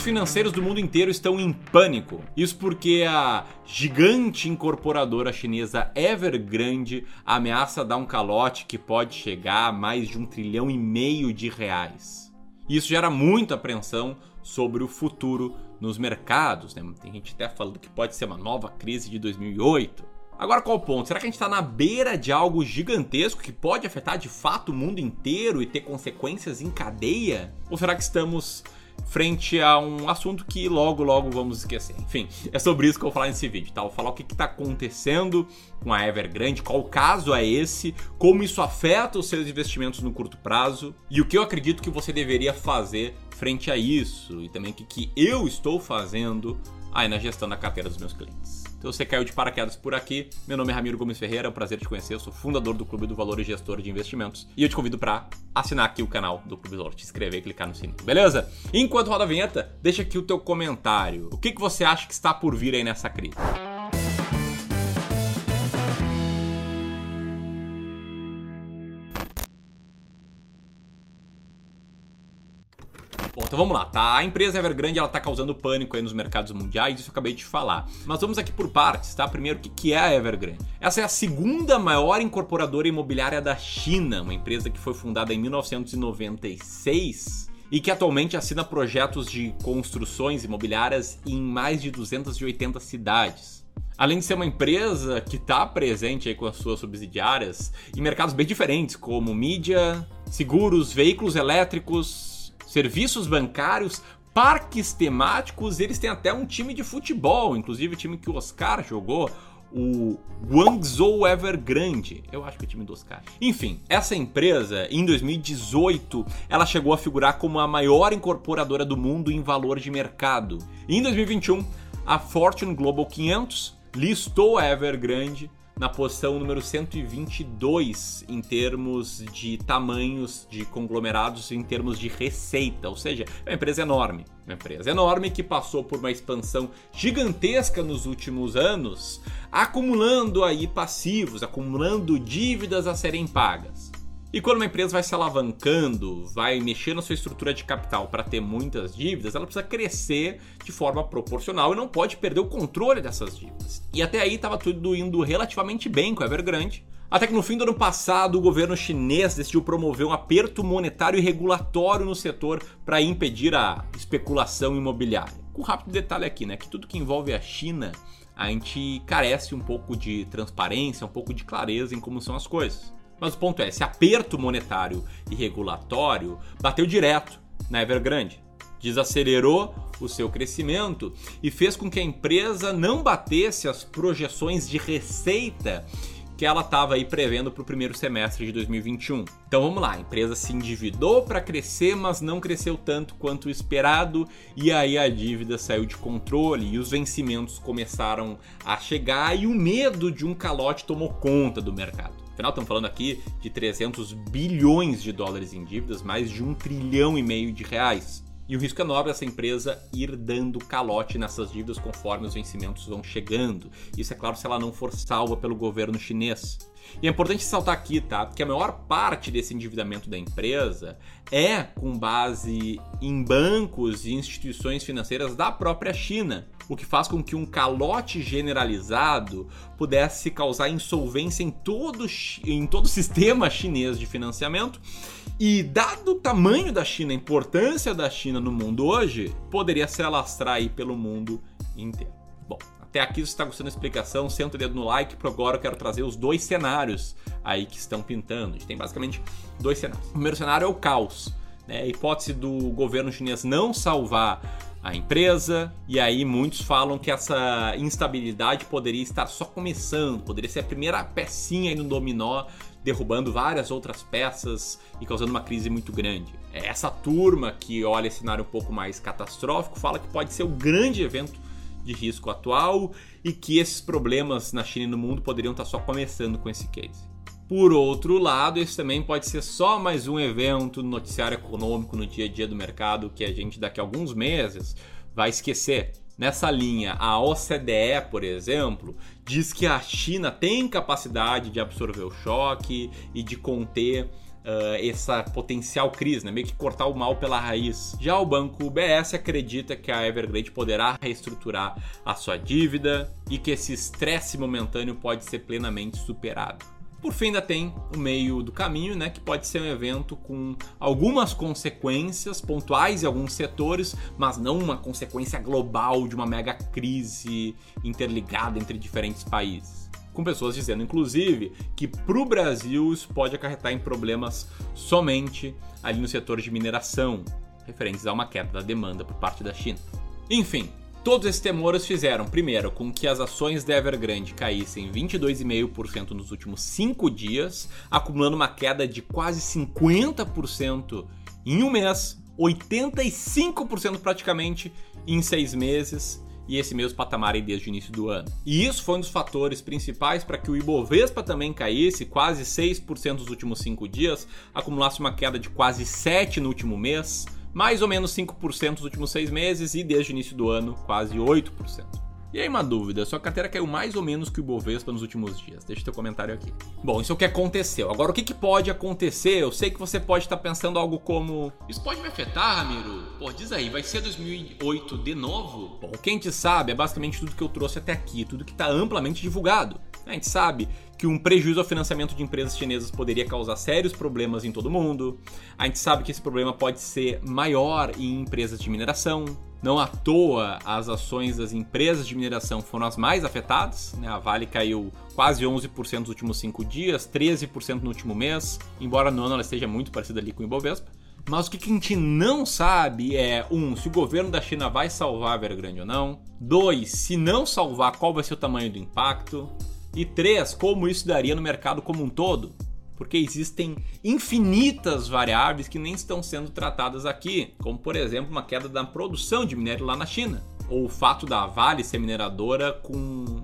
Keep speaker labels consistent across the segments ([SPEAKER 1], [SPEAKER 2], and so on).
[SPEAKER 1] mercados financeiros do mundo inteiro estão em pânico. Isso porque a gigante incorporadora chinesa Evergrande ameaça dar um calote que pode chegar a mais de um trilhão e meio de reais. Isso gera muita apreensão sobre o futuro nos mercados. Né? Tem gente até falando que pode ser uma nova crise de 2008. Agora qual o ponto? Será que a gente está na beira de algo gigantesco que pode afetar de fato o mundo inteiro e ter consequências em cadeia? Ou será que estamos frente a um assunto que logo, logo vamos esquecer. Enfim, é sobre isso que eu vou falar nesse vídeo, tá? vou falar o que está acontecendo com a Evergrande, qual caso é esse, como isso afeta os seus investimentos no curto prazo e o que eu acredito que você deveria fazer frente a isso e também o que, que eu estou fazendo aí na gestão da carteira dos meus clientes. Então você caiu de paraquedas por aqui. Meu nome é Ramiro Gomes Ferreira, é um prazer te conhecer. Eu sou fundador do Clube do Valor e gestor de investimentos. E eu te convido para assinar aqui o canal do Clube do Valor, te inscrever e clicar no sininho, beleza? Enquanto roda a vinheta, deixa aqui o teu comentário. O que, que você acha que está por vir aí nessa crise? Então vamos lá, tá? A empresa Evergrande ela tá causando pânico aí nos mercados mundiais, isso eu acabei de falar. Mas vamos aqui por partes, tá? Primeiro, o que é a Evergrande? Essa é a segunda maior incorporadora imobiliária da China, uma empresa que foi fundada em 1996 e que atualmente assina projetos de construções imobiliárias em mais de 280 cidades. Além de ser uma empresa que está presente com as suas subsidiárias em mercados bem diferentes, como mídia, seguros, veículos elétricos, serviços bancários, parques temáticos, eles têm até um time de futebol, inclusive o time que o Oscar jogou, o Guangzhou Evergrande. Eu acho que é o time do Oscar. Enfim, essa empresa, em 2018, ela chegou a figurar como a maior incorporadora do mundo em valor de mercado. em 2021, a Fortune Global 500 listou a Evergrande na posição número 122 em termos de tamanhos de conglomerados, em termos de receita, ou seja, é uma empresa enorme. Uma empresa enorme que passou por uma expansão gigantesca nos últimos anos, acumulando aí passivos, acumulando dívidas a serem pagas. E quando uma empresa vai se alavancando, vai mexer na sua estrutura de capital para ter muitas dívidas, ela precisa crescer de forma proporcional e não pode perder o controle dessas dívidas. E até aí estava tudo indo relativamente bem com a Evergrande, até que no fim do ano passado o governo chinês decidiu promover um aperto monetário e regulatório no setor para impedir a especulação imobiliária. Com um rápido detalhe aqui, né, que tudo que envolve a China, a gente carece um pouco de transparência, um pouco de clareza em como são as coisas. Mas o ponto é, esse aperto monetário e regulatório bateu direto na Evergrande, desacelerou o seu crescimento e fez com que a empresa não batesse as projeções de receita que ela estava aí prevendo para o primeiro semestre de 2021. Então vamos lá, a empresa se endividou para crescer, mas não cresceu tanto quanto esperado, e aí a dívida saiu de controle e os vencimentos começaram a chegar e o medo de um calote tomou conta do mercado. Afinal, estamos falando aqui de 300 bilhões de dólares em dívidas, mais de um trilhão e meio de reais. E o risco é nobre essa empresa ir dando calote nessas dívidas conforme os vencimentos vão chegando. Isso é claro se ela não for salva pelo governo chinês. E é importante saltar aqui, tá? Porque a maior parte desse endividamento da empresa é com base em bancos e instituições financeiras da própria China o que faz com que um calote generalizado pudesse causar insolvência em todo, em todo o sistema chinês de financiamento. E dado o tamanho da China, a importância da China no mundo hoje, poderia se alastrar aí pelo mundo inteiro. Bom, até aqui você está gostando da explicação, senta o dedo no like, porque agora eu quero trazer os dois cenários aí que estão pintando. A gente tem basicamente dois cenários. O primeiro cenário é o caos. Né? A hipótese do governo chinês não salvar a empresa, e aí muitos falam que essa instabilidade poderia estar só começando, poderia ser a primeira pecinha no dominó, derrubando várias outras peças e causando uma crise muito grande. Essa turma que olha esse cenário um pouco mais catastrófico fala que pode ser o grande evento de risco atual e que esses problemas na China e no mundo poderiam estar só começando com esse case. Por outro lado, esse também pode ser só mais um evento no noticiário econômico no dia a dia do mercado que a gente daqui a alguns meses vai esquecer. Nessa linha, a OCDE, por exemplo, diz que a China tem capacidade de absorver o choque e de conter uh, essa potencial crise, né? meio que cortar o mal pela raiz. Já o banco UBS acredita que a Evergrande poderá reestruturar a sua dívida e que esse estresse momentâneo pode ser plenamente superado. Por fim, ainda tem o meio do caminho, né, que pode ser um evento com algumas consequências pontuais em alguns setores, mas não uma consequência global de uma mega crise interligada entre diferentes países. Com pessoas dizendo, inclusive, que para o Brasil isso pode acarretar em problemas somente ali no setor de mineração, referentes a uma queda da demanda por parte da China. Enfim, Todos esses temores fizeram, primeiro, com que as ações da Evergrande caíssem 22,5% nos últimos 5 dias, acumulando uma queda de quase 50% em um mês, 85% praticamente em 6 meses, e esse mesmo patamar aí desde o início do ano. E isso foi um dos fatores principais para que o Ibovespa também caísse quase 6% nos últimos 5 dias, acumulasse uma queda de quase 7% no último mês, mais ou menos 5% nos últimos seis meses e desde o início do ano quase 8%. E aí uma dúvida, sua carteira caiu mais ou menos que o Bovespa nos últimos dias. Deixa teu comentário aqui. Bom, isso é o que aconteceu. Agora, o que, que pode acontecer? Eu sei que você pode estar pensando algo como... Isso pode me afetar, Ramiro? Pô, diz aí, vai ser 2008 de novo? Bom, o que a gente sabe é basicamente tudo que eu trouxe até aqui, tudo que está amplamente divulgado. A gente sabe que um prejuízo ao financiamento de empresas chinesas poderia causar sérios problemas em todo mundo. A gente sabe que esse problema pode ser maior em empresas de mineração. Não à toa, as ações das empresas de mineração foram as mais afetadas. Né? A Vale caiu quase 11% nos últimos 5 dias, 13% no último mês, embora no ano ela esteja muito parecida ali com o Ibovespa. Mas o que a gente não sabe é, um, se o governo da China vai salvar a Evergrande ou não. Dois, se não salvar, qual vai ser o tamanho do impacto. E três, como isso daria no mercado como um todo? Porque existem infinitas variáveis que nem estão sendo tratadas aqui, como por exemplo uma queda da produção de minério lá na China, ou o fato da Vale ser mineradora com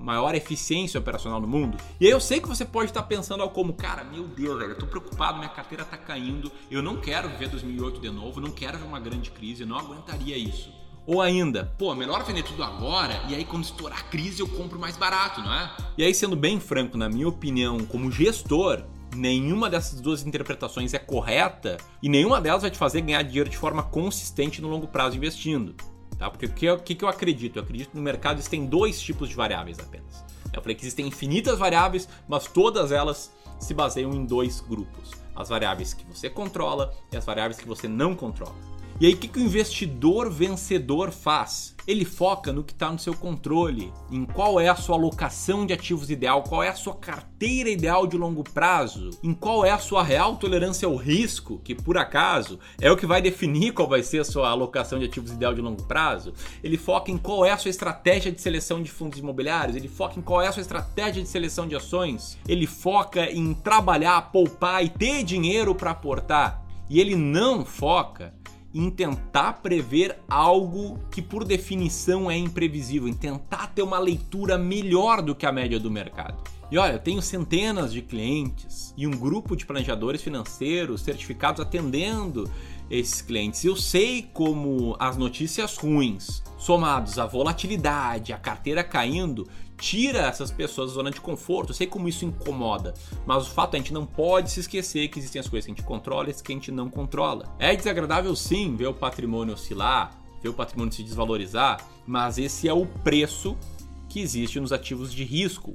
[SPEAKER 1] maior eficiência operacional no mundo. E aí eu sei que você pode estar pensando algo como, cara, meu Deus, velho, eu tô preocupado, minha carteira tá caindo, eu não quero ver 2008 de novo, não quero ver uma grande crise, eu não aguentaria isso. Ou ainda, pô, melhor vender tudo agora e aí quando estourar a crise eu compro mais barato, não é? E aí, sendo bem franco, na minha opinião, como gestor, nenhuma dessas duas interpretações é correta e nenhuma delas vai te fazer ganhar dinheiro de forma consistente no longo prazo investindo. Tá? Porque o que, que eu acredito? Eu acredito que no mercado existem dois tipos de variáveis apenas. Eu falei que existem infinitas variáveis, mas todas elas se baseiam em dois grupos: as variáveis que você controla e as variáveis que você não controla. E aí, o que, que o investidor vencedor faz? Ele foca no que está no seu controle, em qual é a sua alocação de ativos ideal, qual é a sua carteira ideal de longo prazo, em qual é a sua real tolerância ao risco, que por acaso é o que vai definir qual vai ser a sua alocação de ativos ideal de longo prazo. Ele foca em qual é a sua estratégia de seleção de fundos imobiliários, ele foca em qual é a sua estratégia de seleção de ações, ele foca em trabalhar, poupar e ter dinheiro para aportar. E ele não foca em tentar prever algo que por definição é imprevisível, em tentar ter uma leitura melhor do que a média do mercado. E olha, eu tenho centenas de clientes e um grupo de planejadores financeiros certificados atendendo esses clientes. Eu sei como as notícias ruins, somados à volatilidade, a carteira caindo, tira essas pessoas da zona de conforto. Eu sei como isso incomoda, mas o fato é que a gente não pode se esquecer que existem as coisas que a gente controla e as que a gente não controla. É desagradável sim ver o patrimônio oscilar, ver o patrimônio se desvalorizar, mas esse é o preço que existe nos ativos de risco.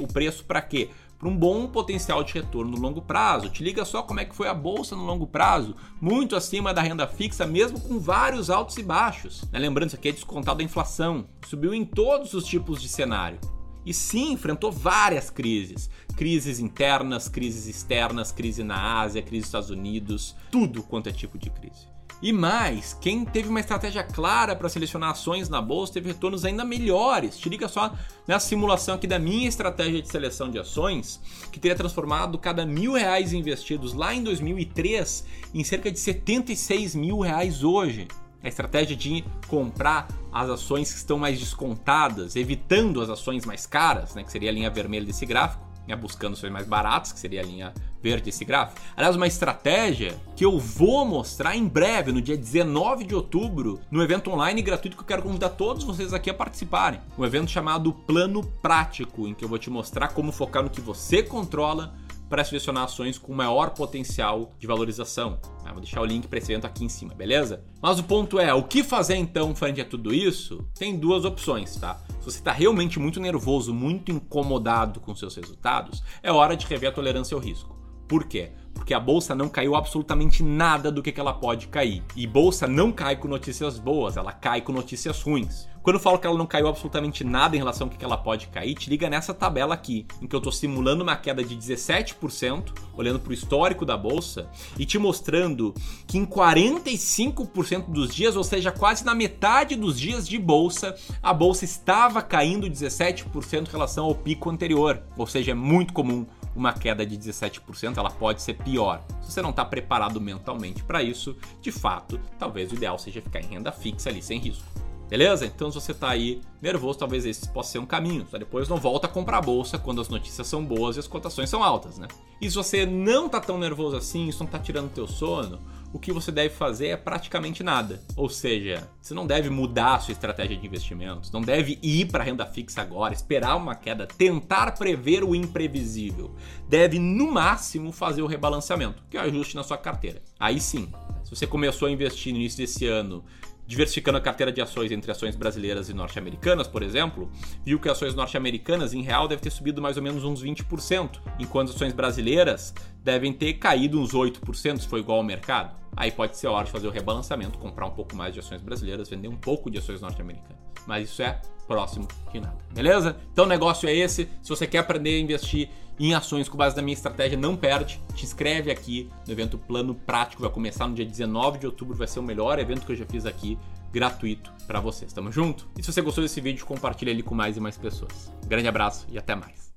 [SPEAKER 1] O preço para quê? para um bom potencial de retorno no longo prazo. Te liga só como é que foi a bolsa no longo prazo, muito acima da renda fixa, mesmo com vários altos e baixos. Né? Lembrando, isso aqui é descontado da inflação. Subiu em todos os tipos de cenário. E sim, enfrentou várias crises. Crises internas, crises externas, crise na Ásia, crise nos Estados Unidos, tudo quanto é tipo de crise. E mais, quem teve uma estratégia clara para selecionar ações na bolsa teve retornos ainda melhores. Te liga só nessa simulação aqui da minha estratégia de seleção de ações, que teria transformado cada mil reais investidos lá em 2003 em cerca de 76 mil reais hoje. A estratégia de comprar as ações que estão mais descontadas, evitando as ações mais caras, né, que seria a linha vermelha desse gráfico, né, buscando ações mais baratas, que seria a linha verde desse gráfico. Aliás, uma estratégia que eu vou mostrar em breve, no dia 19 de outubro, no evento online gratuito que eu quero convidar todos vocês aqui a participarem. Um evento chamado Plano Prático, em que eu vou te mostrar como focar no que você controla para selecionar ações com maior potencial de valorização. Ah, vou deixar o link para esse evento aqui em cima, beleza? Mas o ponto é, o que fazer então frente a tudo isso? Tem duas opções, tá? Se você está realmente muito nervoso, muito incomodado com seus resultados, é hora de rever a tolerância ao risco. Por quê? Porque a bolsa não caiu absolutamente nada do que, ela pode cair. E bolsa não cai com notícias boas, ela cai com notícias ruins. Quando eu falo que ela não caiu absolutamente nada em relação ao que ela pode cair, te liga nessa tabela aqui, em que eu estou simulando uma queda de 17%, olhando para o histórico da bolsa, e te mostrando que em 45% dos dias, ou seja, quase na metade dos dias de bolsa, a bolsa estava caindo 17% em relação ao pico anterior. Ou seja, é muito comum uma queda de 17%, ela pode ser pior. Se você não está preparado mentalmente para isso, de fato, talvez o ideal seja ficar em renda fixa ali sem risco. Beleza? Então, se você está aí nervoso, talvez esse possa ser um caminho. Só depois não volta a comprar a bolsa quando as notícias são boas e as cotações são altas, né? E se você não está tão nervoso assim, isso não está tirando teu sono, o que você deve fazer é praticamente nada. Ou seja, você não deve mudar a sua estratégia de investimentos, não deve ir para renda fixa agora, esperar uma queda, tentar prever o imprevisível. Deve, no máximo, fazer o rebalanceamento, que é o ajuste na sua carteira. Aí sim, se você começou a investir no início desse ano diversificando a carteira de ações entre ações brasileiras e norte-americanas, por exemplo, viu que ações norte-americanas em real deve ter subido mais ou menos uns 20%, enquanto ações brasileiras devem ter caído uns 8%, se for igual ao mercado. Aí pode ser a hora de fazer o rebalanceamento, comprar um pouco mais de ações brasileiras, vender um pouco de ações norte-americanas. Mas isso é próximo de nada. Beleza? Então o negócio é esse. Se você quer aprender a investir em ações com base na minha estratégia, não perde. Te inscreve aqui no evento Plano Prático. Vai começar no dia 19 de outubro. Vai ser o melhor evento que eu já fiz aqui, gratuito para vocês. Tamo junto? E se você gostou desse vídeo, compartilha ele com mais e mais pessoas. grande abraço e até mais.